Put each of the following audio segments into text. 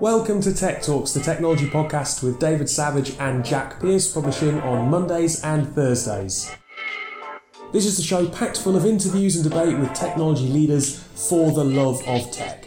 Welcome to Tech Talks, the technology podcast with David Savage and Jack Pierce, publishing on Mondays and Thursdays. This is a show packed full of interviews and debate with technology leaders for the love of tech.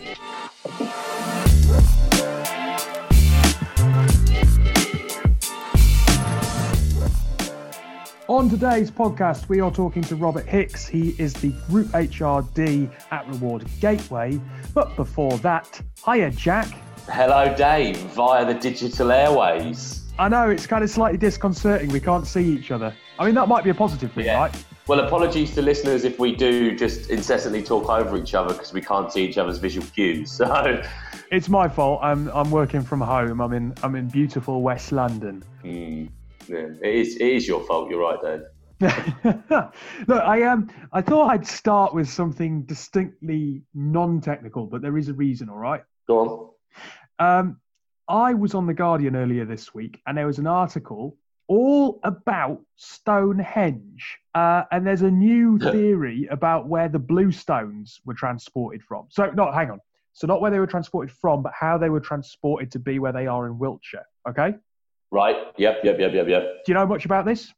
On today's podcast, we are talking to Robert Hicks. He is the Group HRD at Reward Gateway. But before that, hiya, Jack. Hello, Dave, via the digital airways. I know it's kind of slightly disconcerting. We can't see each other. I mean, that might be a positive thing, yeah. right? Well, apologies to listeners if we do just incessantly talk over each other because we can't see each other's visual cues. So it's my fault. I'm I'm working from home. I'm in I'm in beautiful West London. Mm, yeah, it is it is your fault. You're right, Dave. Look, I um, I thought I'd start with something distinctly non-technical, but there is a reason. All right. Go on. Um, I was on The Guardian earlier this week and there was an article all about Stonehenge. Uh, and there's a new theory about where the blue stones were transported from. So, not hang on. So, not where they were transported from, but how they were transported to be where they are in Wiltshire. Okay? Right. Yep, yep, yep, yep, yep. Do you know much about this?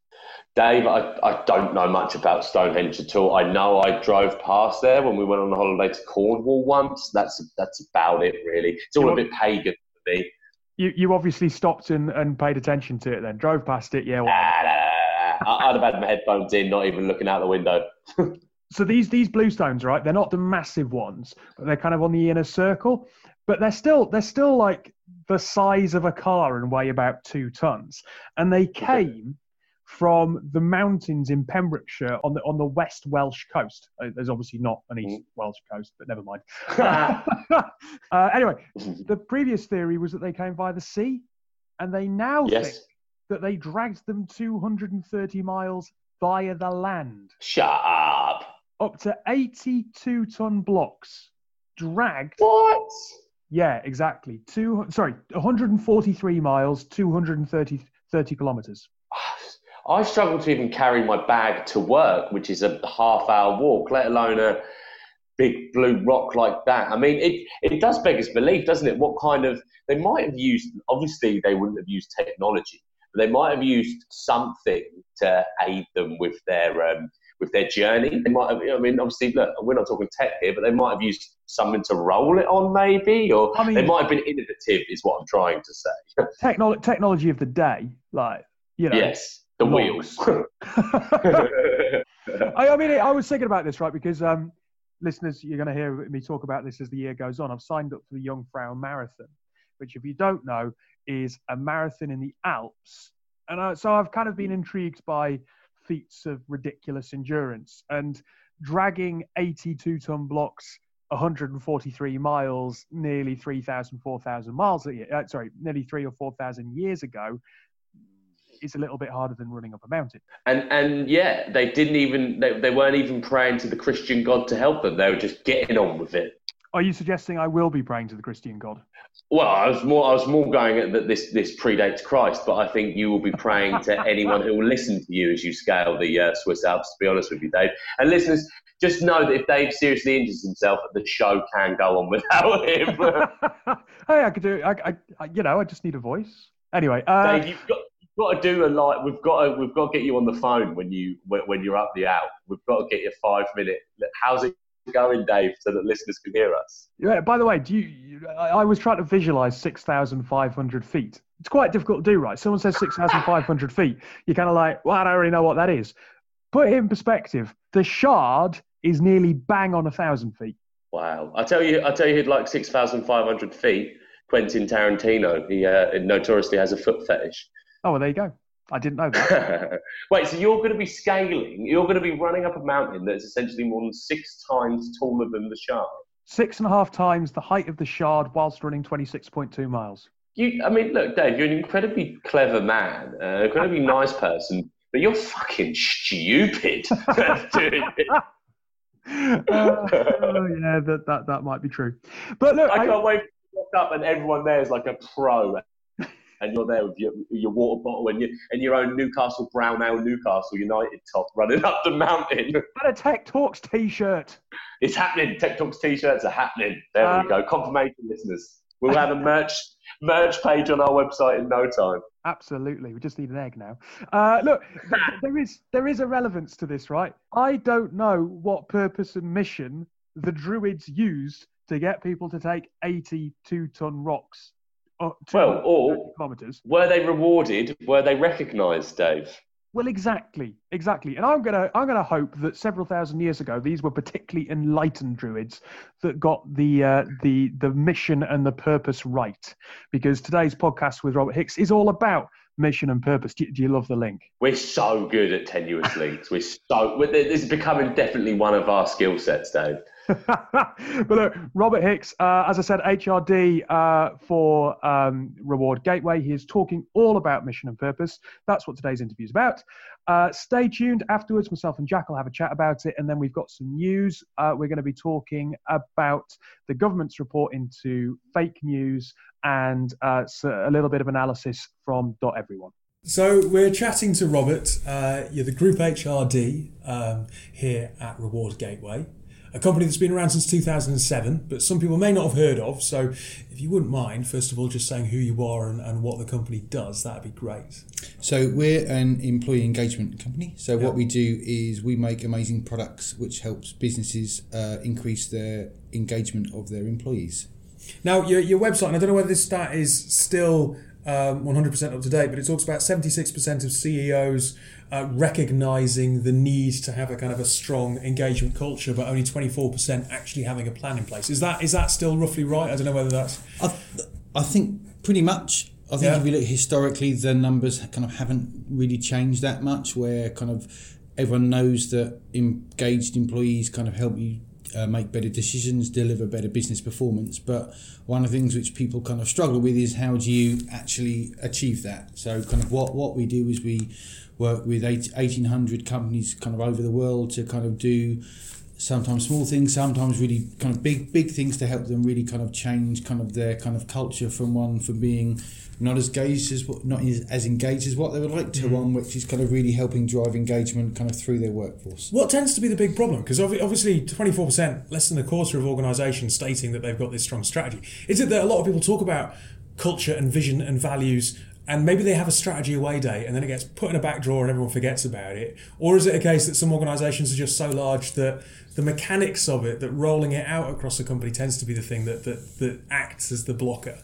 Dave, I, I don't know much about Stonehenge at all. I know I drove past there when we went on a holiday to Cornwall once. That's that's about it, really. It's all you a bit pagan for me. You you obviously stopped and, and paid attention to it then. Drove past it, yeah. Ah, well, I'd have had my headphones in, not even looking out the window. so these these bluestones, right? They're not the massive ones, but they're kind of on the inner circle. But they're still they're still like the size of a car and weigh about two tons. And they came from the mountains in Pembrokeshire on the on the west Welsh coast. Uh, there's obviously not an east mm. Welsh coast, but never mind. uh, anyway, the previous theory was that they came via the sea, and they now yes. think that they dragged them 230 miles via the land. Shut up. Up to 82 ton blocks dragged. What? Yeah, exactly. Two. Sorry, 143 miles, 230 30 kilometers. I struggle to even carry my bag to work, which is a half hour walk, let alone a big blue rock like that. I mean, it, it does beg its belief, doesn't it? What kind of, they might have used, obviously, they wouldn't have used technology, but they might have used something to aid them with their. Um, with their journey, they might have. I mean, obviously, look, we're not talking tech here, but they might have used something to roll it on, maybe, or I mean, they might have been innovative, is what I'm trying to say. Technolo- technology of the day, like you know, yes, the wheels. I, I, mean, I was thinking about this, right? Because um, listeners, you're going to hear me talk about this as the year goes on. I've signed up for the Jungfrau Marathon, which, if you don't know, is a marathon in the Alps. And uh, so I've kind of been intrigued by feats of ridiculous endurance and dragging 82 ton blocks 143 miles, nearly 3,000, 4,000 miles, uh, sorry, nearly three or 4,000 years ago is a little bit harder than running up a mountain. And and yeah, they didn't even they, they weren't even praying to the Christian God to help them. They were just getting on with it. Are you suggesting I will be praying to the Christian God? Well, I was more I was more going that this this predates Christ, but I think you will be praying to anyone who will listen to you as you scale the uh, Swiss Alps. To be honest with you, Dave, and listeners, just know that if Dave seriously injures himself, the show can go on without him. hey, I could do. I, I, you know, I just need a voice. Anyway, uh, Dave, you've got got to do a like. We've got to we've got to get you on the phone when you when, when you're up the out. We've got to get you five minute. How's it going, Dave, so that listeners can hear us? Yeah. By the way, do you? I, was trying to visualize six thousand five hundred feet. It's quite difficult to do, right? Someone says six thousand five hundred feet. You're kind of like, well, I don't really know what that is. Put it in perspective. The shard is nearly bang on a thousand feet. Wow. I tell you, I tell you, he'd like six thousand five hundred feet. Quentin Tarantino. He uh, notoriously has a foot fetish. Oh, well, there you go. I didn't know that. Wait, so you're going to be scaling, you're going to be running up a mountain that's essentially more than six times taller than the Shard? Six and a half times the height of the Shard whilst running 26.2 miles. You, I mean, look, Dave, you're an incredibly clever man, uh, an incredibly nice person, but you're fucking stupid doing it. uh, oh, yeah, that, that that might be true. But look, I can't wait to walk up and everyone there is like a pro and you're there with your, your water bottle and, your, and your own Newcastle Brown Ale Newcastle United top running up the mountain. And a Tech Talks t shirt. It's happening. Tech Talks t shirts are happening. There um, we go. Confirmation, listeners. We'll have a merch merch page on our website in no time. Absolutely, we just need an egg now. Uh, look, there is there is a relevance to this, right? I don't know what purpose and mission the Druids used to get people to take 82 ton rocks. Well, or kilometers. were they rewarded? Were they recognised, Dave? Well, exactly, exactly. And I'm gonna I'm gonna hope that several thousand years ago, these were particularly enlightened druids that got the uh, the the mission and the purpose right. Because today's podcast with Robert Hicks is all about mission and purpose. Do, do you love the link? We're so good at tenuous links. We're so this is becoming definitely one of our skill sets, Dave. But look, Robert Hicks, uh, as I said, HRD uh, for um, Reward Gateway. He is talking all about mission and purpose. That's what today's interview is about. Uh, stay tuned. Afterwards, myself and Jack will have a chat about it, and then we've got some news. Uh, we're going to be talking about the government's report into fake news and uh, a little bit of analysis from Doteveryone. So we're chatting to Robert. Uh, you're the Group HRD um, here at Reward Gateway a company that's been around since 2007, but some people may not have heard of. So, if you wouldn't mind, first of all, just saying who you are and, and what the company does, that'd be great. So, we're an employee engagement company. So, what we do is we make amazing products which helps businesses uh, increase their engagement of their employees. Now, your, your website, and I don't know whether this stat is still um, 100% up to date, but it talks about 76% of CEOs uh, recognizing the need to have a kind of a strong engagement culture, but only 24% actually having a plan in place. Is that is that still roughly right? I don't know whether that's. I, I think pretty much. I think yeah. if you look historically, the numbers kind of haven't really changed that much. Where kind of everyone knows that engaged employees kind of help you uh, make better decisions, deliver better business performance. But one of the things which people kind of struggle with is how do you actually achieve that? So, kind of what, what we do is we work with 1,800 companies kind of over the world to kind of do sometimes small things, sometimes really kind of big big things to help them really kind of change kind of their kind of culture from one from being not as engaged as what not as engaged as what they would like to mm. one which is kind of really helping drive engagement kind of through their workforce. What tends to be the big problem? Because obviously 24%, less than a quarter of organisations stating that they've got this strong strategy. Is it that a lot of people talk about culture and vision and values and maybe they have a strategy away day and then it gets put in a back drawer and everyone forgets about it? Or is it a case that some organisations are just so large that the mechanics of it, that rolling it out across a company tends to be the thing that, that, that acts as the blocker?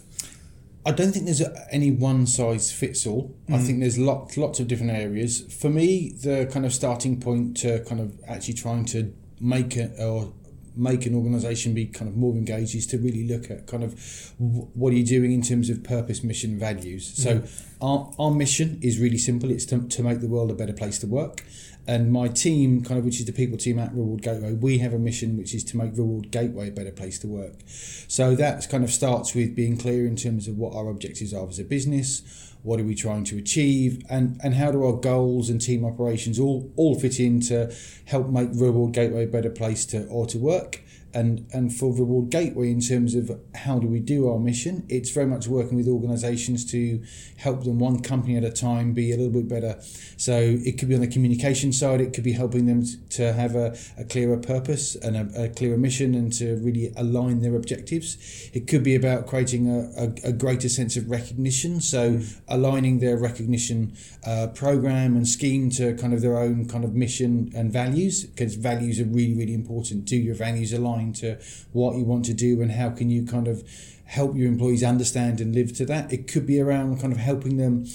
I don't think there's any one size fits all. Mm. I think there's lots lots of different areas. For me, the kind of starting point to kind of actually trying to make it or make an organisation be kind of more engaged is to really look at kind of what are you doing in terms of purpose, mission, values. So mm. our, our mission is really simple. It's to, to make the world a better place to work. And my team, kind of, which is the people team at Reward Gateway, we have a mission which is to make Reward Gateway a better place to work. So that kind of starts with being clear in terms of what our objectives are as a business, what are we trying to achieve, and, and how do our goals and team operations all, all fit in to help make Reward Gateway a better place to or to work and and for Reward Gateway in terms of how do we do our mission, it's very much working with organisations to help them one company at a time be a little bit better. So it could be on the communication side, it could be helping them to have a, a clearer purpose and a, a clearer mission and to really align their objectives. It could be about creating a, a, a greater sense of recognition, so aligning their recognition uh, program and scheme to kind of their own kind of mission and values because values are really really important. Do your values align? To what you want to do and how can you kind of help your employees understand and live to that. It could be around kind of helping them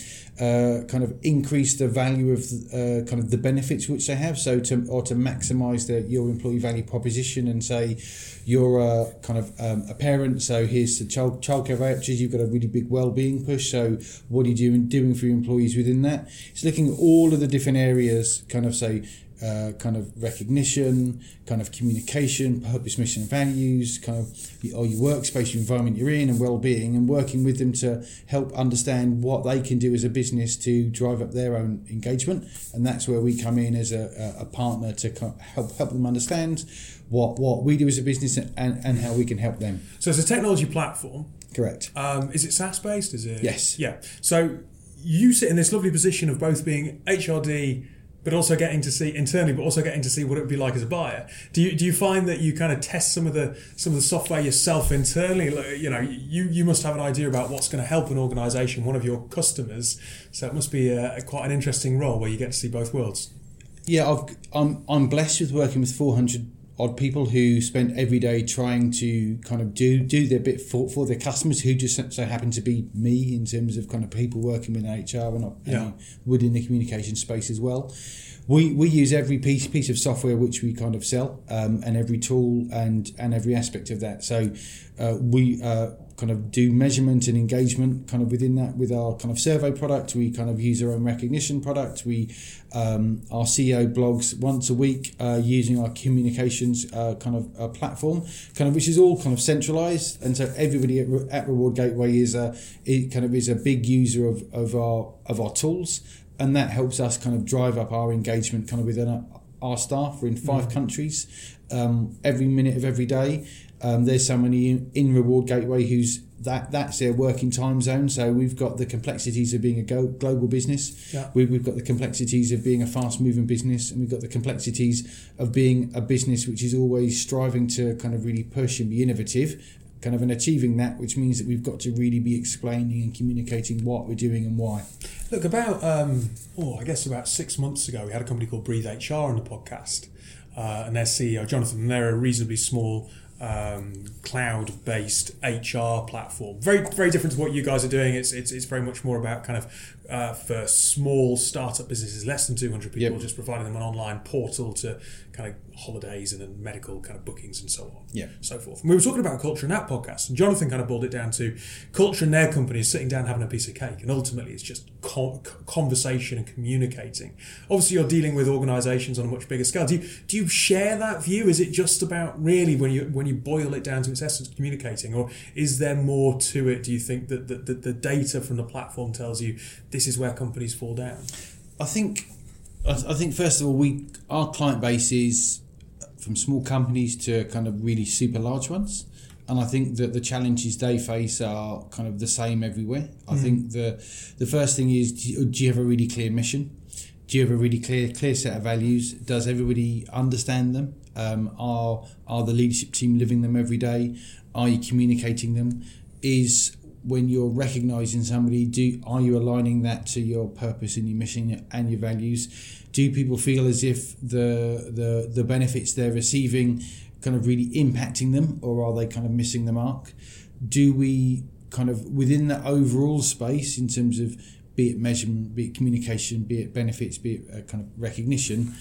uh, kind of increase the value of uh, kind of the benefits which they have. So to or to maximise the your employee value proposition and say you're a kind of um, a parent, so here's the child childcare vouchers. You've got a really big well-being push. So what are you doing doing for your employees within that? It's looking at all of the different areas. Kind of say uh, kind of recognition, kind of communication, purpose, mission, and values, kind of or your workspace, your environment you're in, and well-being, and working with them to help understand what they can do as a business to drive up their own engagement. And that's where we come in as a, a partner to help help them understand what what we do as a business and, and how we can help them. So it's a technology platform. Correct. Um, is it SaaS based? Is it? Yes. Yeah. So you sit in this lovely position of both being HRD but also getting to see internally, but also getting to see what it would be like as a buyer. Do you do you find that you kind of test some of the some of the software yourself internally? You know, you you must have an idea about what's going to help an organisation, one of your customers. So it must be a, quite an interesting role where you get to see both worlds. Yeah, I've, I'm I'm blessed with working with 400 odd people who spend every day trying to kind of do do their bit for, for their customers who just so happen to be me in terms of kind of people working with HR and Yeah. within the communication space as well. We, we use every piece piece of software which we kind of sell um, and every tool and and every aspect of that. So uh, we uh, kind of do measurement and engagement kind of within that with our kind of survey product. We kind of use our own recognition product. We um, our CEO blogs once a week uh, using our communications uh, kind of uh, platform, kind of which is all kind of centralized, and so everybody at, at Reward Gateway is a it kind of is a big user of, of our of our tools, and that helps us kind of drive up our engagement kind of within our, our staff. We're in 5 countries, um, every minute of every day. Um, there's somebody in, in Reward Gateway who's that that's their working time zone. So we've got the complexities of being a go, global business. Yeah. We, we've got the complexities of being a fast moving business, and we've got the complexities of being a business which is always striving to kind of really push and be innovative. Kind of and achieving that, which means that we've got to really be explaining and communicating what we're doing and why. Look, about um, oh, I guess about six months ago, we had a company called Breathe HR on the podcast, uh, and their CEO Jonathan. And they're a reasonably small um, cloud-based HR platform. Very, very different to what you guys are doing. It's it's, it's very much more about kind of uh, for small startup businesses, less than two hundred people, Yep. just providing them an online portal to kind of holidays and then medical kind of bookings and so on Yeah. so forth. And we were talking about culture in that podcast, and Jonathan kind of boiled it down to culture in their company is sitting down having a piece of cake, and ultimately it's just con- conversation and communicating. Obviously, you're dealing with organisations on a much bigger scale. Do you do you share that view? Is it just about really when you when you boil it down to its essence, communicating, or is there more to it? Do you think that the, the, the data from the platform tells you this is where companies fall down? I think, I I think first of all, we our client base is from small companies to kind of really super large ones, and I think that the challenges they face are kind of the same everywhere. I think the the first thing is do you, do you have a really clear mission? Do you have a really clear clear set of values? Does everybody understand them? Um, are are the leadership team living them every day? Are you communicating them? Is when you're recognizing somebody do are you aligning that to your purpose and your mission and your values? Do people feel as if the the the benefits they're receiving kind of really impacting them or are they kind of missing the mark? Do we kind of within that overall space in terms of be it measurement be it communication be it benefits be it uh, kind of recognition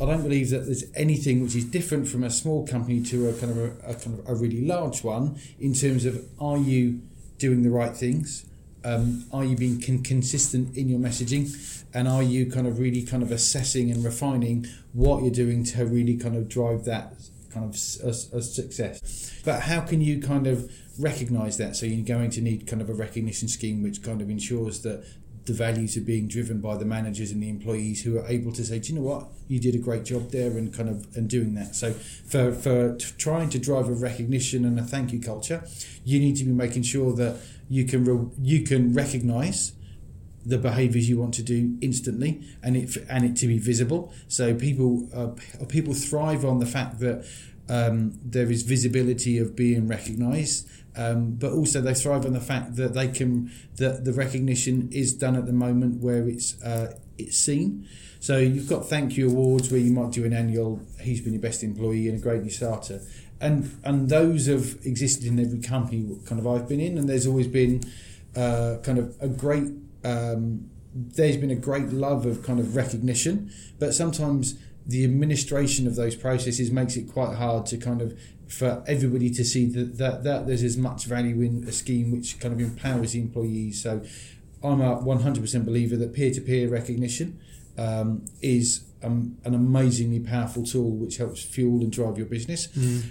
I don't believe that there's anything which is different from a small company to a kind of a, a kind of a really large one in terms of are you doing the right things? Um, are you being con- consistent in your messaging? And are you kind of really kind of assessing and refining what you're doing to really kind of drive that kind of as, as success? But how can you kind of recognize that? So you're going to need kind of a recognition scheme which kind of ensures that the values are being driven by the managers and the employees who are able to say, do you know what, you did a great job there, and kind of and doing that. So for for t- trying to drive a recognition and a thank you culture, you need to be making sure that you can re- you can recognise the behaviours you want to do instantly and it and it to be visible. So people uh, people thrive on the fact that um, there is visibility of being recognised, um, but also they thrive on the fact that they can that the recognition is done at the moment where it's uh, it's seen. So you've got thank you awards where you might do an annual. He's been your best employee and a great new starter, and and those have existed in every company kind of I've been in, and there's always been uh, kind of a great. Um, there's been a great love of kind of recognition, but sometimes the administration of those processes makes it quite hard to kind of for everybody to see that, that, that there's as much value in a scheme which kind of empowers the employees. So I'm a 100% believer that peer-to-peer recognition um, is um, an amazingly powerful tool which helps fuel and drive your business,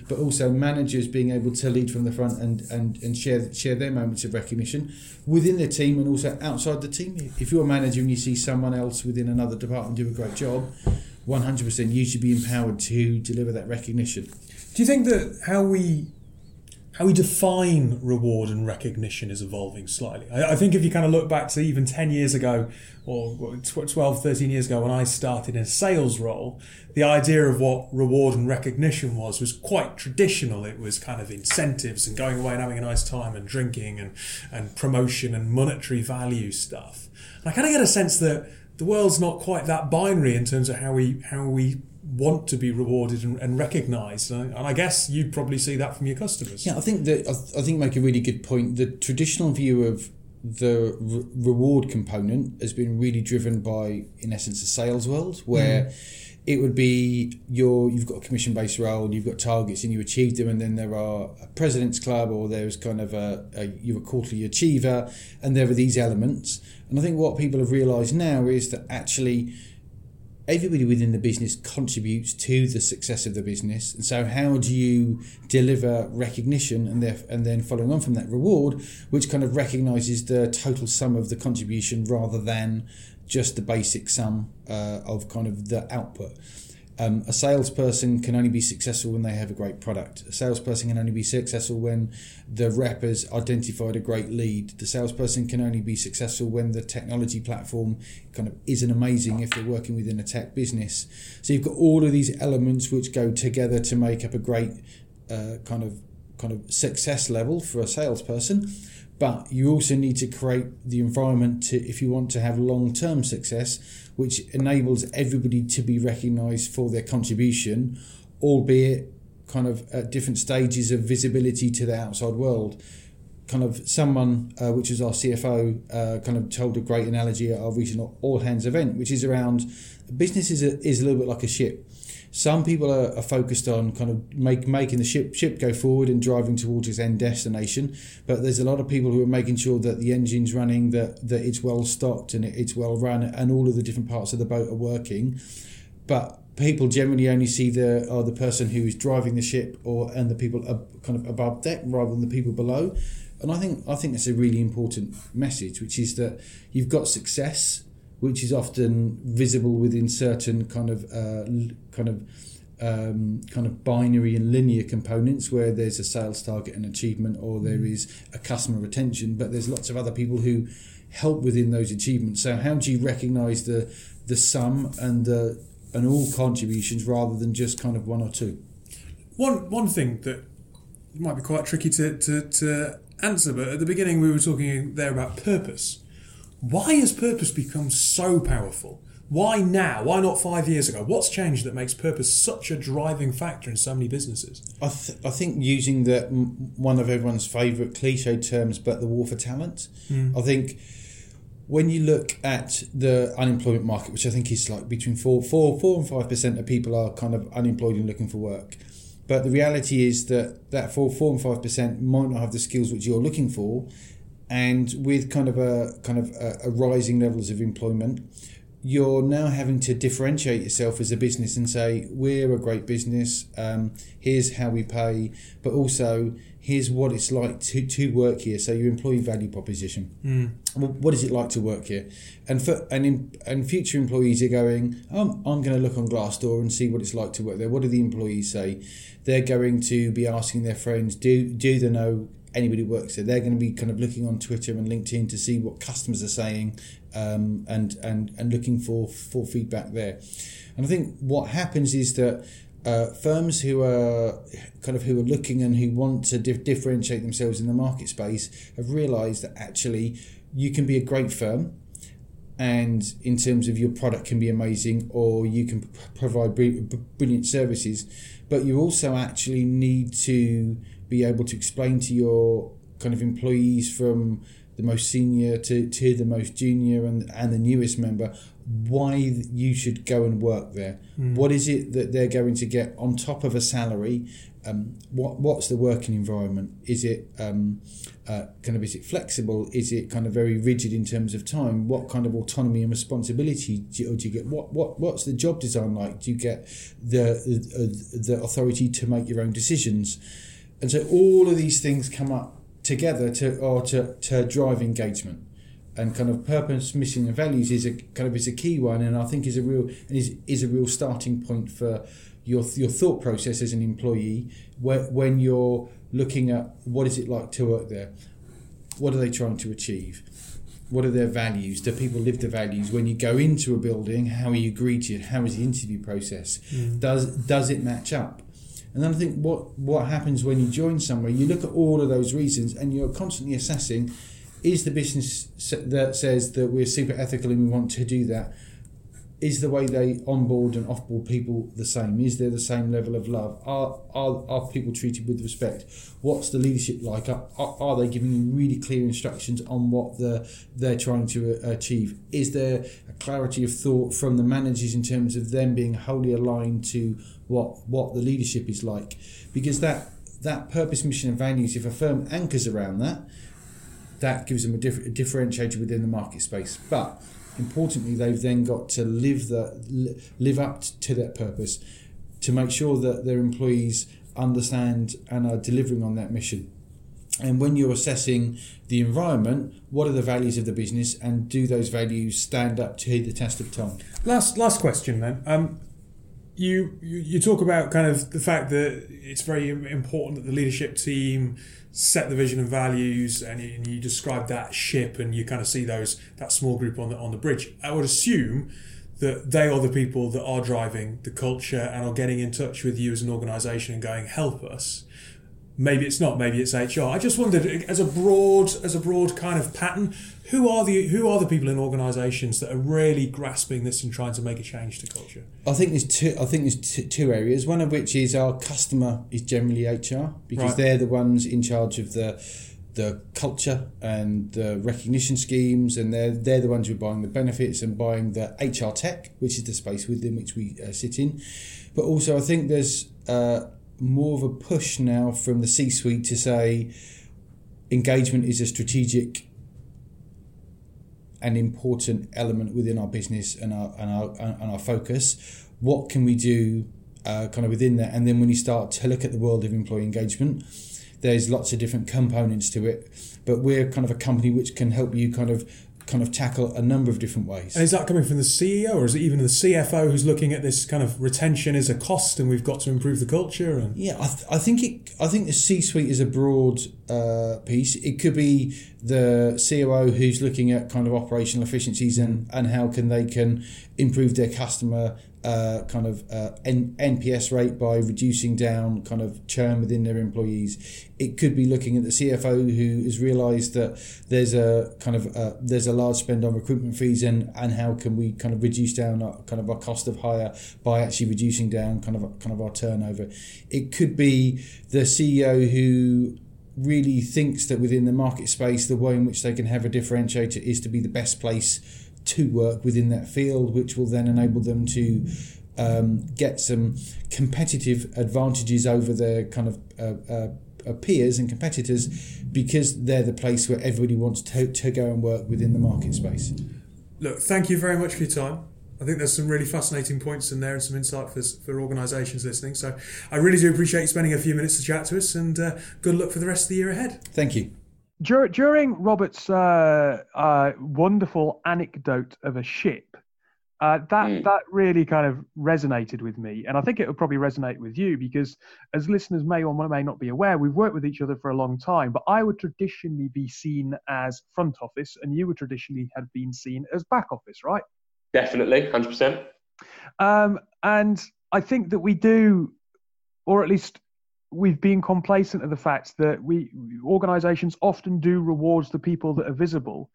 but also managers being able to lead from the front and, and, and share share their moments of recognition within their team and also outside the team. If you're a manager and you see someone else within another department do a great job, 100% you should be empowered to deliver that recognition. Do you think that how we how we define reward and recognition is evolving slightly. I, I, think if you kind of look back to even 10 years ago or 12, 13 years ago when I started in a sales role, the idea of what reward and recognition was was quite traditional. It was kind of incentives and going away and having a nice time and drinking and, and promotion and monetary value stuff. And I kind of get a sense that the world's not quite that binary in terms of how we how we want to be rewarded and, and recognised. And, and I guess you'd probably see that from your customers. Yeah, I think that I think make a really good point. The traditional view of the re- reward component has been really driven by, in essence, a sales world where. Mm. It would be your you've got a commission based role, you've got targets, and you achieve them, and then there are a president's club, or there's kind of a, a you're a quarterly achiever, and there are these elements. And I think what people have realised now is that actually everybody within the business contributes to the success of the business. And so, how do you deliver recognition and, there, and then following on from that reward, which kind of recognizes the total sum of the contribution rather than just the basic sum uh, of kind of the output? Um, a salesperson can only be successful when they have a great product. A salesperson can only be successful when the rep has identified a great lead. The salesperson can only be successful when the technology platform kind of isn't amazing if they're working within a tech business. So you've got all of these elements which go together to make up a great uh, kind of kind of success level for a salesperson but you also need to create the environment to if you want to have long-term success which enables everybody to be recognized for their contribution albeit kind of at different stages of visibility to the outside world. Kind of someone uh, which is our CFO uh, kind of told a great analogy at our recent all hands event which is around business is a, is a little bit like a ship some people are, are focused on kind of make, making the ship ship go forward and driving towards its end destination. But there's a lot of people who are making sure that the engine's running, that that it's well stocked and it, it's well run, and all of the different parts of the boat are working. But people generally only see the are the person who is driving the ship or and the people ab, kind of above deck rather than the people below. And I think I think that's a really important message, which is that you've got success which is often visible within certain kind of uh, kind of um, kind of binary and linear components where there's a sales target and achievement or there mm. a customer retention but there's lots of other people who help within those achievements. So how do you recognize the the sum and the and all contributions rather than just kind of one or two? One one thing that might be quite tricky to, to, to answer but at the beginning we were talking there about purpose why has purpose become so powerful? Why now? Why not five years ago? What's changed that makes purpose such a driving factor in so many businesses? I, th- I think using the one of everyone's favourite cliche terms, but the war for talent. Mm. I think when you look at the unemployment market, which I think is like between four, four, four and five percent of people are kind of unemployed and looking for work. But the reality is that that four, four and five percent might not have the skills which you're looking for, and with kind of a kind of a, a rising levels of employment you're now having to differentiate yourself as a business and say we're a great business. Um, here's how we pay but also here's what it's like to, to work here. So your employee value proposition. Mm. what is it like to work here? And for and in, and future employees are going oh, i'm going to look on glassdoor and see what it's like to work there. What do the employees say? They're going to be asking their friends do do they know anybody works there. They're going to be kind of looking on Twitter and LinkedIn to see what customers are saying um, and, and, and looking for, for feedback there. And I think what happens is that uh, firms who are kind of who are looking and who want to dif- differentiate themselves in the market space have realized that actually you can be a great firm and in terms of your product can be amazing or you can provide brilliant services but you also actually need to be able to explain to your kind of employees from the most senior to, to the most junior and, and the newest member why you should go and work there. Mm. What is it that they're going to get on top of a salary? Um, what what's the working environment? Is it um, uh, kind of is it flexible? Is it kind of very rigid in terms of time? What kind of autonomy and responsibility do you, do you get? What what what's the job design like? Do you get the uh, the authority to make your own decisions? And so all of these things come up together to or to, to drive engagement. And kind of purpose, mission, and values is a kind of is a key one, and I think is a real and is, is a real starting point for your your thought process as an employee when when you're looking at what is it like to work there, what are they trying to achieve, what are their values, do people live the values when you go into a building, how are you greeted, how is the interview process, Mm. does does it match up? And then I think what what happens when you join somewhere, you look at all of those reasons and you're constantly assessing is the business that says that we're super ethical and we want to do that is the way they onboard and offboard people the same? Is there the same level of love? Are are, are people treated with respect? What's the leadership like? Are, are, they giving you really clear instructions on what the they're trying to uh, achieve? Is there a clarity of thought from the managers in terms of them being wholly aligned to what what the leadership is like? Because that that purpose mission and values if a firm anchors around that that gives them a, diff- a differentiator within the market space. But importantly, they've then got to live the live up to that purpose to make sure that their employees understand and are delivering on that mission. And when you're assessing the environment, what are the values of the business, and do those values stand up to the test of time? Last last question then. Um, you, you talk about kind of the fact that it's very important that the leadership team set the vision and values, and you, and you describe that ship, and you kind of see those that small group on the on the bridge. I would assume that they are the people that are driving the culture and are getting in touch with you as an organisation and going, help us. Maybe it's not. Maybe it's HR. I just wondered, as a broad, as a broad kind of pattern, who are the who are the people in organisations that are really grasping this and trying to make a change to culture? I think there's two. I think there's two, two areas. One of which is our customer is generally HR because Right. they're the ones in charge of the the culture and the recognition schemes, and they're they're the ones who are buying the benefits and buying the HR tech, which is the space within which we uh, sit in. But also, I think there's uh, more of a push now from the C-suite to say engagement is a strategic and important element within our business and our and our and our focus. What can we do, uh, kind of within that? And then when you start to look at the world of employee engagement, there's lots of different components to it. But we're kind of a company which can help you kind of kind of tackle a number of different ways. And is that coming from the CEO or is it even the CFO who's looking at this kind of retention as a cost and we've got to improve the culture? And Yeah, I, th- I think it. I think the C-suite is a broad uh, piece. It could be the COO who's looking at kind of operational efficiencies and, and how can they can improve their customer uh, kind of uh, N- NPS rate by reducing down kind of churn within their employees. It could be looking at the CFO who has realised that there's a kind of uh, there's a large spend on recruitment fees and, and how can we kind of reduce down our, kind of our cost of hire by actually reducing down kind of kind of our turnover. It could be the CEO who really thinks that within the market space the way in which they can have a differentiator is to be the best place to work within that field, which will then enable them to um, get some competitive advantages over their kind of uh, uh, uh, peers and competitors because they're the place where everybody wants to, to go and work within the market space. look, thank you very much for your time. I think there's some really fascinating points in there and some insight for, for organisations listening. So I really do appreciate you spending a few minutes to chat to us and uh, good luck for the rest of the year ahead. Thank you. Dur- during Robert's uh, uh, wonderful anecdote of a ship, uh, that Mm. that really kind of resonated with me, and I think it would probably resonate with you because, as listeners may or may not be aware, we've worked with each other for a long time. But I would traditionally be seen as front office, and you would traditionally have been seen as back office, right? Definitely, hundred percent. Um, and I think that we do, or at least we've been complacent of the fact that we organisations often do rewards the people that are visible,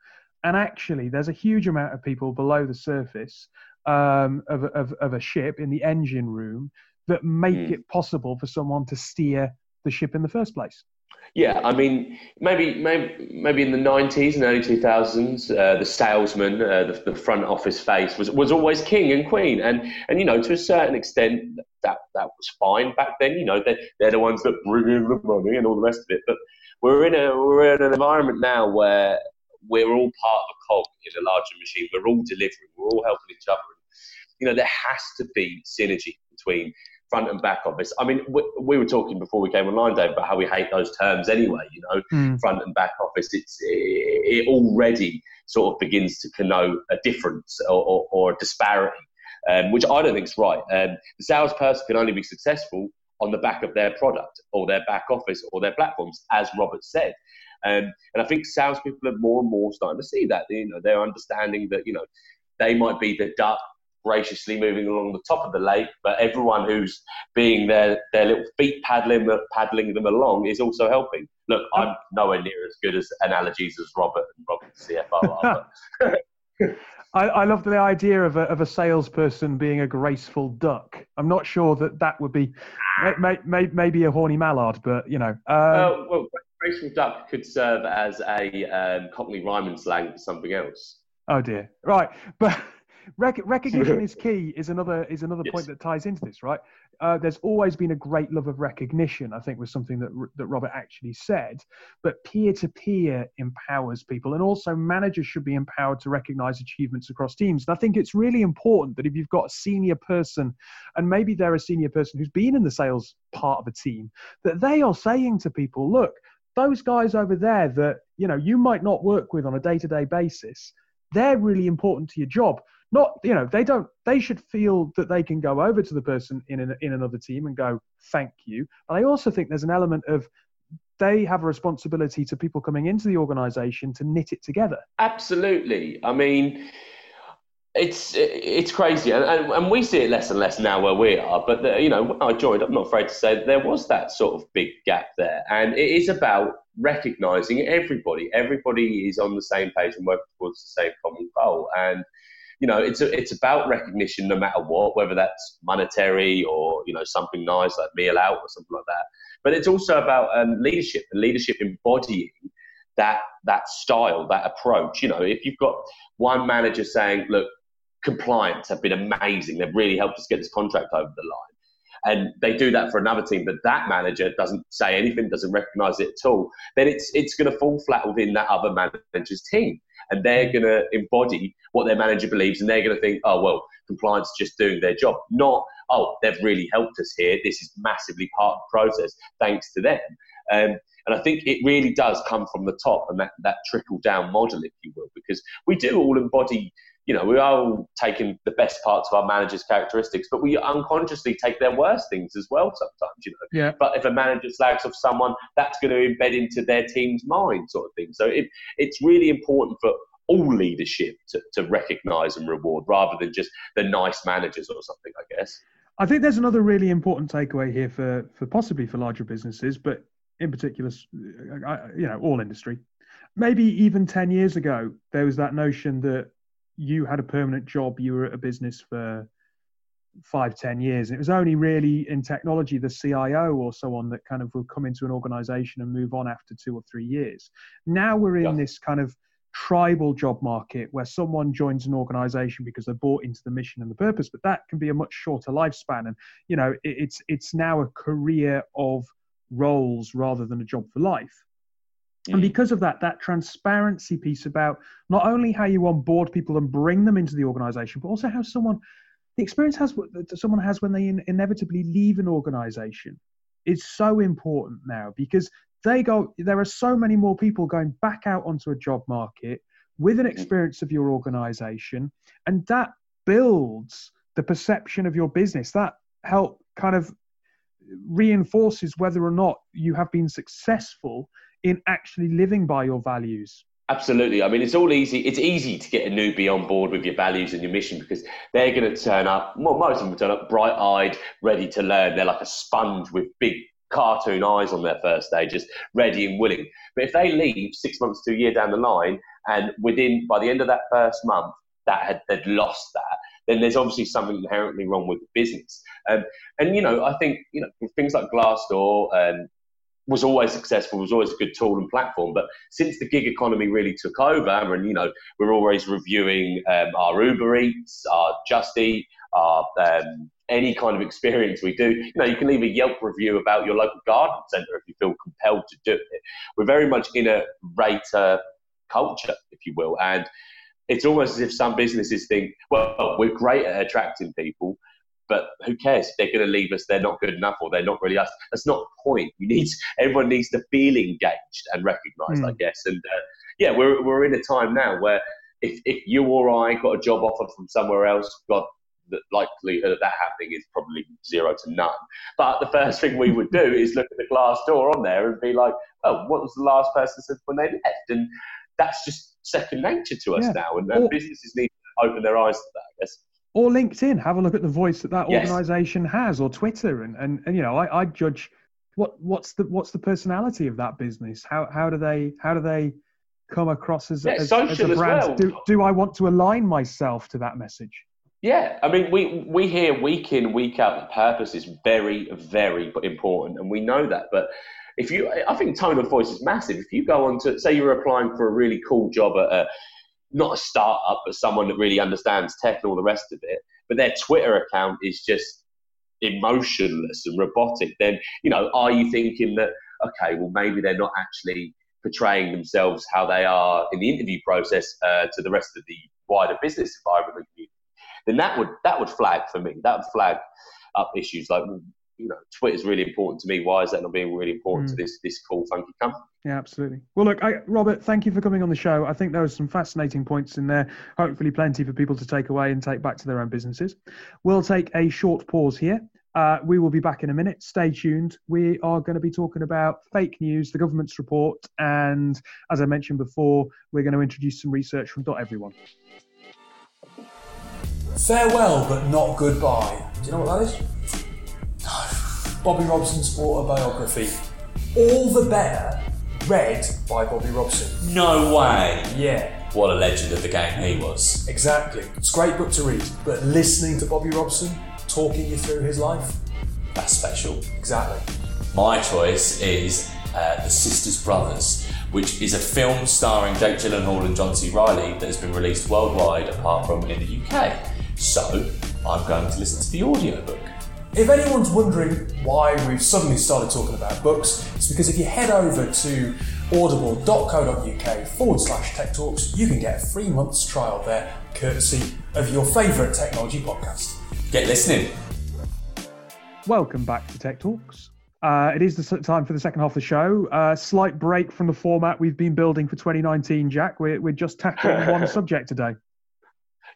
and actually there's a huge amount of people below the surface um, of, of, of a ship in the engine room that make Mm. it possible for someone to steer the ship in the first place. Yeah, I mean, maybe maybe maybe in the nineties and early two thousands, uh, the salesman, uh, the, the front office face, was was always king and queen, and and you know to a certain extent that that was fine back then. You know they they're the ones that bring in the money and all the rest of it. But we're in a we're in an environment now where we're all part of a cog in a larger machine. We're all delivering. We're all helping each other. You know there has to be synergy between front and back office. I mean, we, we were talking before we came online, Dave, about how we hate those terms anyway. You know, front and back office. It's it, it already sort of begins to connote a difference or, or, or a disparity, um, which I don't think is right. Um, the salesperson can only be successful on the back of their product or their back office or their platforms, as Robert said. Um, and I think salespeople are more and more starting to see that. You know, they're understanding that you know they might be the duck graciously moving along the top of the lake, but everyone who's being their, their little feet paddling paddling them along is also helping. Look, I'm nowhere near as good as analogies as Robert and Robert, CFO are. I, I, love the idea of a, of a salesperson being a graceful duck. I'm not sure that that would be may, may, maybe a horny mallard, but you know. Um, uh, well, graceful duck could serve as a um, Cockney rhyming slang for something else. Oh dear. Right, but Rec- recognition is key. Is another is another yes. point that ties into this, right? Uh, there's always been a great love of recognition. I think was something that that Robert actually said. But peer to peer empowers people, and also managers should be empowered to recognise achievements across teams. And I think it's really important that if you've got a senior person, and maybe they're a senior person who's been in the sales part of a team, that they are saying to people, look, those guys over there that you know you might not work with on a day to day basis they're really important to your job not you know they don't they should feel that they can go over to the person in an, in another team and go thank you. And i also think there's an element of they have a responsibility to people coming into the organization to knit it together. Absolutely. I mean it's it's crazy, and, and, and we see it less and less now where we are. But the, you know, when I joined, I'm not afraid to say there was that sort of big gap there, and it is about recognizing everybody. Everybody is on the same page and working towards the same common goal, and you know, it's a, it's about recognition no matter what, whether that's monetary or you know something nice like meal out or something like that. But it's also about um, leadership and leadership embodying that that style, that approach. You know, if you've got one manager saying, "Look, compliance have been amazing. They've really helped us get this contract over the line. And they do that for another team, but that manager doesn't say anything, doesn't recognise it at all. Then it's it's going to fall flat within that other manager's team, and they're going to embody what their manager believes, and they're going to think, oh well, compliance is just doing their job, not oh they've really helped us here. This is massively part of the process, thanks to them. Um, and I think it really does come from the top and that, that trickle down model, if you will, because we do all embody you know, we are all taking the best parts of our manager's characteristics, but we unconsciously take their worst things as well sometimes, you know. Yeah. But if a manager slags off someone, that's going to embed into their team's mind, sort of thing. So it, it's really important for all leadership to, to recognise and reward rather than just the nice managers or something, I guess. I think there's another really important takeaway here for, for possibly for larger businesses, but in particular, you know, all industry. Maybe even 10 years ago, there was that notion that you had a permanent job, you were at a business for five, ten years. It was only really in technology, the CIO or so on, that kind of would come into an organization and move on after two or three years. Now we're in yeah. this kind of tribal job market where someone joins an organization because they're bought into the mission and the purpose, but that can be a much shorter lifespan. And, you know, it, it's, it's now a career of roles rather than a job for life. And mm. because of that, that transparency piece about not only how you onboard people and bring them into the organization, but also how someone, the experience has that someone has when they inevitably leave an organization is so important now because they go, there are so many more people going back out onto a job market with an mm. experience of your organization. And that builds the perception of your business. That help kind of reinforces whether or not you have been successful in actually living by your values. Absolutely. I mean, it's all easy. It's easy to get a newbie on board with your values and your mission because they're going to turn up. Well, most of them turn up bright-eyed, ready to learn. They're like a sponge with big cartoon eyes on their first day, just ready and willing. But if they leave six months to a year down the line, and within by the end of that first month, that had they'd lost that, then there's obviously something inherently wrong with the business. Um, and you know, I think you know things like Glassdoor and was always successful, was always a good tool and platform. But since the gig economy really took over, and you know, we're always reviewing um, our Uber Eats, our Just Eat, our um, any kind of experience we do. You know, you can leave a Yelp review about your local garden centre if you feel compelled to do it. We're very much in a rater culture, if you will, and it's almost as if some businesses think, well, we're great at attracting people, but who cares? If they're going to leave us, they're not good enough, or they're not really us. That's not the point. We need everyone needs to feel engaged and recognised, mm. I guess. And uh, yeah, we're we're in a time now where if if you or I got a job offer from somewhere else, God the likelihood of that happening is probably zero to none. But the first thing we would do is look at the Glassdoor on there and be like, oh, what was the last person said when they left? And that's just second nature to us yeah. now. And, and businesses need to open their eyes to that, I guess. Or LinkedIn, have a look at the voice that that yes. organisation has, or Twitter, and, and, and you know, I, I judge what what's the what's the personality of that business? How how do they how do they come across as, yeah, as, as a brand? Well. Do, do I want to align myself to that message? Yeah, I mean, we we hear week in week out that purpose is very very important, and we know that. But if you, I think tone of voice is massive. If you go on to say you're applying for a really cool job at a not a startup, but someone that really understands tech and all the rest of it, but their Twitter account is just emotionless and robotic, then you know, are you thinking that okay, well maybe they're not actually portraying themselves how they are in the interview process uh, to the rest of the wider business environment, then that would that would flag for me. That would flag up issues like you know, Twitter is really important to me. Why is that not being really important mm. to this this cool funky company? Yeah, absolutely. Well, look, I, Robert, thank you for coming on the show. I think there were some fascinating points in there. Hopefully, plenty for people to take away and take back to their own businesses. We'll take a short pause here. Uh, we will be back in a minute. Stay tuned. We are going to be talking about fake news, the government's report, and as I mentioned before, we're going to introduce some research from Doteveryone. Farewell, but not goodbye. Do you know what that is? Bobby Robson's autobiography. All the Better, read by Bobby Robson. No way. Yeah. What a legend of the game he was. Exactly. It's a great book to read, but listening to Bobby Robson talking you through his life, that's special. Exactly. My choice is uh, The Sisters Brothers, which is a film starring Jake Gyllenhaal and John C. Reilly that has been released worldwide apart from in the UK. So I'm going to listen to the audiobook. If anyone's wondering why we've suddenly started talking about books, it's because if you head over to audible.co.uk forward slash tech talks, you can get a free month's trial there, courtesy of your favourite technology podcast. Get listening. Welcome back to Tech Talks. Uh, it is the time for the second half of the show. Uh, slight break from the format we've been building for 2019, Jack. We're, we're just tackling one subject today.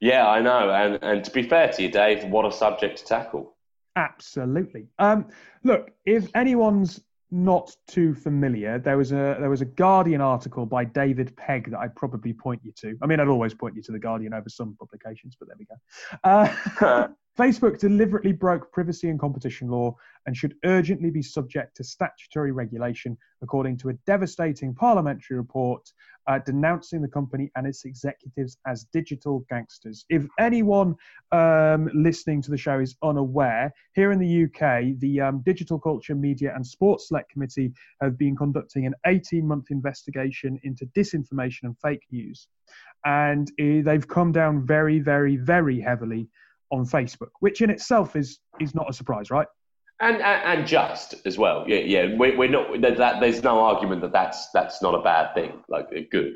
Yeah, I know. And, and to be fair to you, Dave, what a subject to tackle. Absolutely. Um, look, if anyone's not too familiar, there was a there was a Guardian article by David Pegg that I'd probably point you to. I mean, I'd always point you to the Guardian over some publications, but there we go. Uh, Facebook deliberately broke privacy and competition law and should urgently be subject to statutory regulation, according to a devastating parliamentary report uh, denouncing the company and its executives as digital gangsters. If anyone um, listening to the show is unaware, here in the UK, the um, Digital Culture, Media and Sports Select Committee have been conducting an 18 month investigation into disinformation and fake news. And uh, they've come down very, very, very heavily on Facebook, which in itself is is not a surprise, right? And, and, and just as well, yeah, yeah. We, we're not that. There's no argument that that's that's not a bad thing. Like good.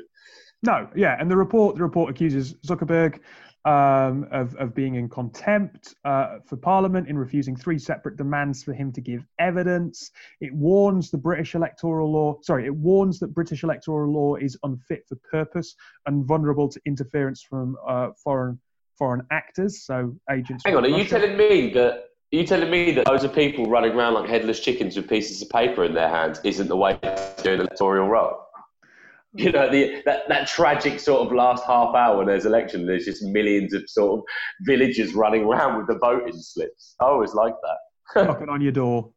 No, yeah, and the report the report accuses Zuckerberg um, of of being in contempt uh, for Parliament in refusing three separate demands for him to give evidence. It warns the British electoral law. Sorry, it warns that British electoral law is unfit for purpose and vulnerable to interference from uh, foreign foreign actors, so agents. Hang on, are Russia. you telling me that? Are you telling me that loads of people running around like headless chickens with pieces of paper in their hands isn't the way to do an electoral role? You know, the, that, that tragic sort of last half hour when there's election, there's just millions of sort of villagers running around with the voting slips. I always like that. Knocking on your door.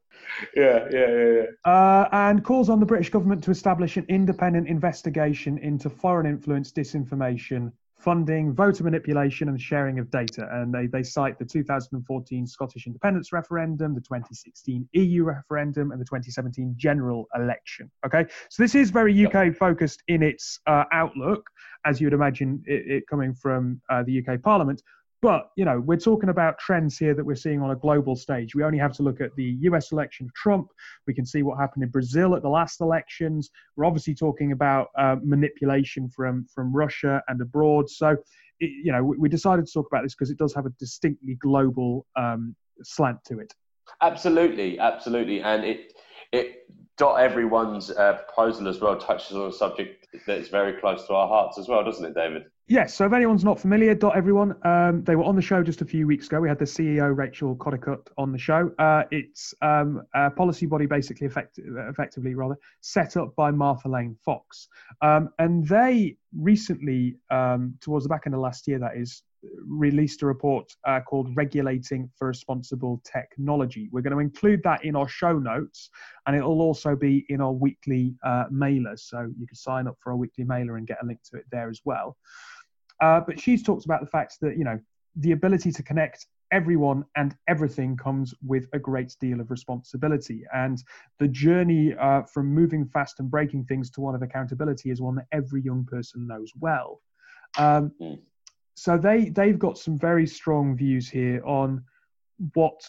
Yeah, yeah, yeah, yeah. Uh, and calls on the British government to establish an independent investigation into foreign influence, disinformation, funding, voter manipulation, and sharing of data. And they, they cite the 2014 Scottish independence referendum, the 2016 EU referendum, and the 2017 general election. Okay, so this is very UK focused in its uh, outlook, as you would imagine it, it coming from uh, the UK Parliament. But you know, we're talking about trends here that we're seeing on a global stage. We only have to look at the U.S. election of Trump. We can see what happened in Brazil at the last elections. We're obviously talking about uh, manipulation from from Russia and abroad. So, it, you know, we, we, decided to talk about this because it does have a distinctly global um, slant to it. Absolutely, absolutely, and it it Doteveryone's uh, proposal as well touches on a subject that's very close to our hearts as well, doesn't it, David? Yes, so if anyone's not familiar, Doteveryone, um, they were on the show just a few weeks ago. We had the CEO Rachel Coldicutt on the show. Uh, it's um, a policy body, basically, effect- effectively rather set up by Martha Lane Fox, um, and they recently, um, towards the back end of last year, that is, released a report uh, called Regulating for Responsible Technology. We're going to include that in our show notes, and it'll also be in our weekly uh, mailer. So you can sign up for our weekly mailer and get a link to it there as well. Uh, but she's talked about the fact that you know the ability to connect everyone and everything comes with a great deal of responsibility. And the journey uh, from moving fast and breaking things to one of accountability is one that every young person knows well. Um, mm so they they've got some very strong views here on what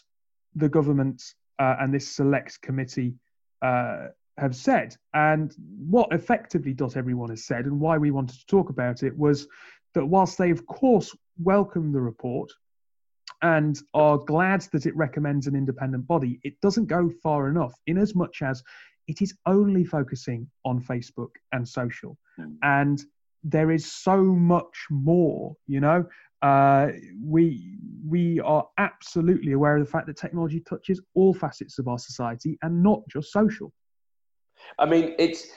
the government uh, and this select committee uh, have said, and what effectively Doteveryone has said, and why we wanted to talk about it was that whilst they of course welcome the report and are glad that it recommends an independent body, it doesn't go far enough in as much as it is only focusing on Facebook and social. Mm. And there is so much more you know uh, we we are absolutely aware of the fact that technology touches all facets of our society and not just social i mean it's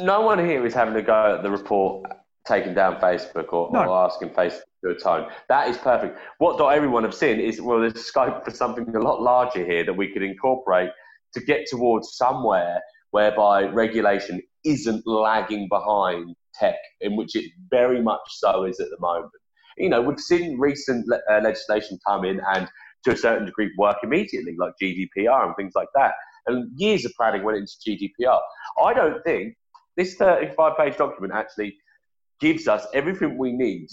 no one here is having to go at the report taking down facebook or, no. or asking facebook to atone that is perfect what Doteveryone have seen is well there's scope for something a lot larger here that we could incorporate to get towards somewhere whereby regulation isn't lagging behind tech, in which it very much so is at the moment. You know, we've seen recent le- uh, legislation come in and to a certain degree work immediately, like GDPR and things like that. And years of planning went into GDPR. I don't think this 35 page document actually gives us everything we need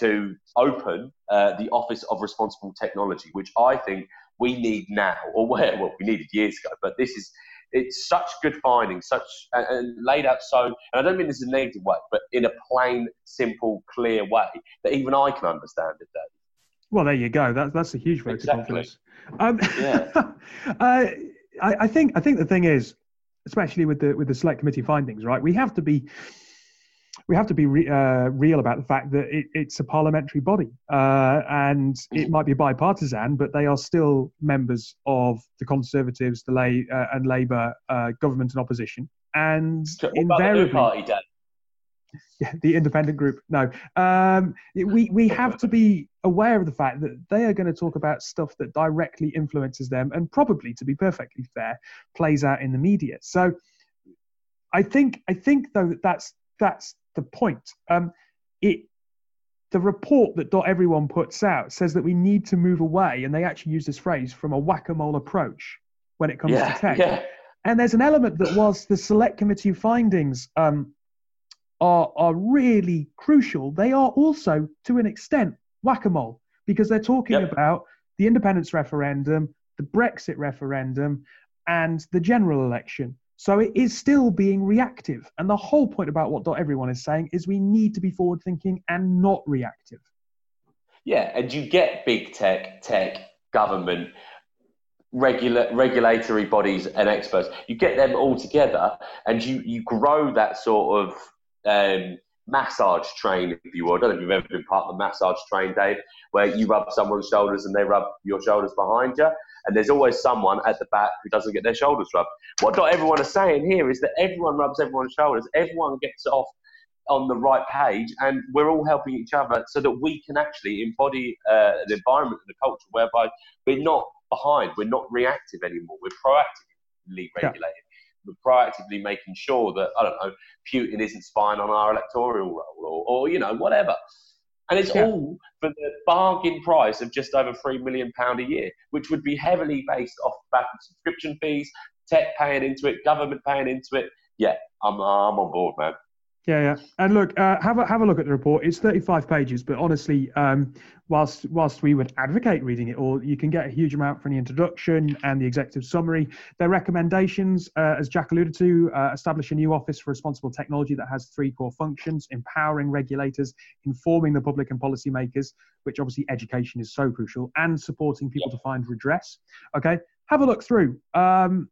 to open uh, the Office of Responsible Technology, which I think we need now, or where well we needed years ago. But this is it's such good findings, such and, and, laid out so. And I don't mean this in a negative way, but in a plain, simple, clear way that even I can understand it. Dave. Well, there you go. That's that's a huge vote exactly. of confidence. Um, yeah. uh, I, I think I think the thing is, especially with the with the select committee findings, right? We have to be we have to be re, uh, real about the fact that it, it's a parliamentary body uh, and it might be bipartisan, but they are still members of the Conservatives, the Lay uh, and Labour uh, government and opposition. And so invariably, the party, Dan? Yeah, the independent group. No, um, we we have to be aware of the fact that they are going to talk about stuff that directly influences them, and probably, to be perfectly fair, plays out in the media. So, I think I think though that that's that's the point. Um, it the report that Doteveryone puts out says that we need to move away, and they actually use this phrase from a whack-a-mole approach when it comes yeah, to tech. Yeah. And there's an element that whilst the select committee findings um, are are really crucial, they are also to an extent whack-a-mole because they're talking yep. about the independence referendum, the Brexit referendum, and the general election. So it is still being reactive. And the whole point about what everyone is saying is we need to be forward thinking and not reactive. Yeah, and you get big tech, tech, government, regula- regulatory bodies and experts. You get them all together and you, you grow that sort of um, massage train, if you will. I don't know if you've ever been part of the massage train, Dave, where you rub someone's shoulders and they rub your shoulders behind you. And there's always someone at the back who doesn't get their shoulders rubbed. What Doteveryone is saying here is that everyone rubs everyone's shoulders, everyone gets off on the right page, and we're all helping each other so that we can actually embody uh, an environment and a culture whereby we're not behind, we're not reactive anymore, we're proactively regulated. Yeah we're proactively making sure that I don't know Putin isn't spying on our electoral roll or, or you know whatever. And it's yeah. all for the bargain price of just over three million pound a year, which would be heavily based off back of subscription fees, tech paying into it, government paying into it. Yeah, I'm I'm on board, man. Yeah, yeah. And look, uh, have a have a look at the report. It's 35 pages, but honestly, um, whilst whilst we would advocate reading it all, you can get a huge amount from the introduction and the executive summary. Their recommendations, uh, as Jack alluded to, uh, establish a new office for responsible technology that has three core functions: empowering regulators, informing the public and policymakers, which obviously education is so crucial, and supporting people yeah. to find redress. Okay, have a look through. Um,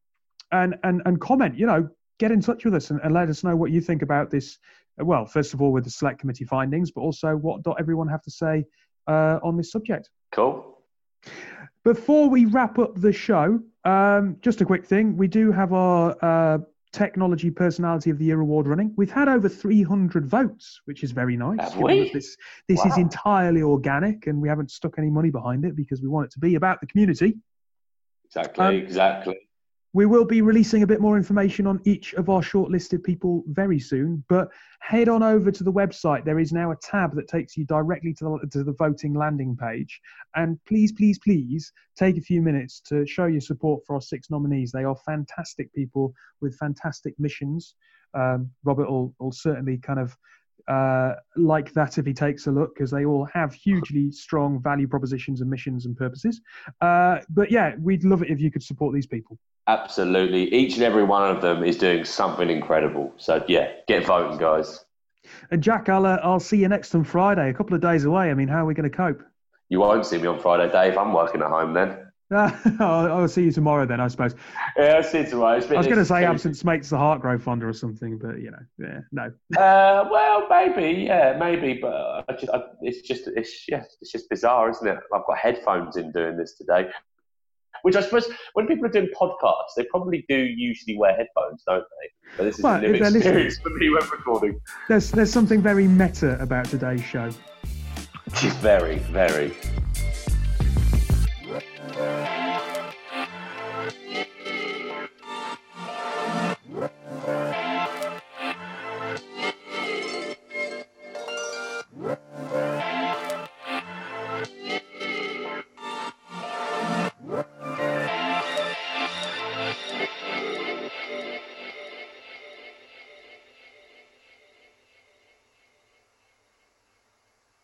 and, and and comment. You know, get in touch with us and, and let us know what you think about this well, first of all, with the select committee findings, but also what Doteveryone have to say uh, on this subject. Cool. Before we wrap up the show, um, just a quick thing. We do have our uh, Technology Personality of the Year award running. We've had over 300 votes, which is very nice. Have we? This, this is entirely organic, and we haven't stuck any money behind it because we want it to be about the community. Exactly. Um, exactly. We will be releasing a bit more information on each of our shortlisted people very soon, but head on over to the website. There is now a tab that takes you directly to the, to the voting landing page. And please, please, please take a few minutes to show your support for our six nominees. They are fantastic people with fantastic missions. Um, Robert will, will certainly kind of uh, like that if he takes a look, because they all have hugely strong value propositions and missions and purposes. Uh, but yeah, we'd love it if you could support these people. Absolutely. Each and every one of them is doing something incredible. So, yeah, get voting, guys. And Jack, I'll, uh, I'll see you next on Friday, a couple of days away. I mean, how are we going to cope? You won't see me on Friday, Dave. I'm working at home then. I'll, I'll see you tomorrow then, I suppose. Yeah, I'll see you tomorrow. It's been- I was going to say absence makes the heart grow fonder or something, but you know, yeah, no. Uh, well, maybe, yeah, maybe, but I just, I, it's just, it's yeah, it's just bizarre, isn't it? I've got headphones in doing this today, which I suppose when people are doing podcasts, they probably do usually wear headphones, don't they? But this is Well, a new if they're listening- experience for me when recording. There's there's something very meta about today's show. Very, very. Yeah.